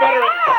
better. veterans.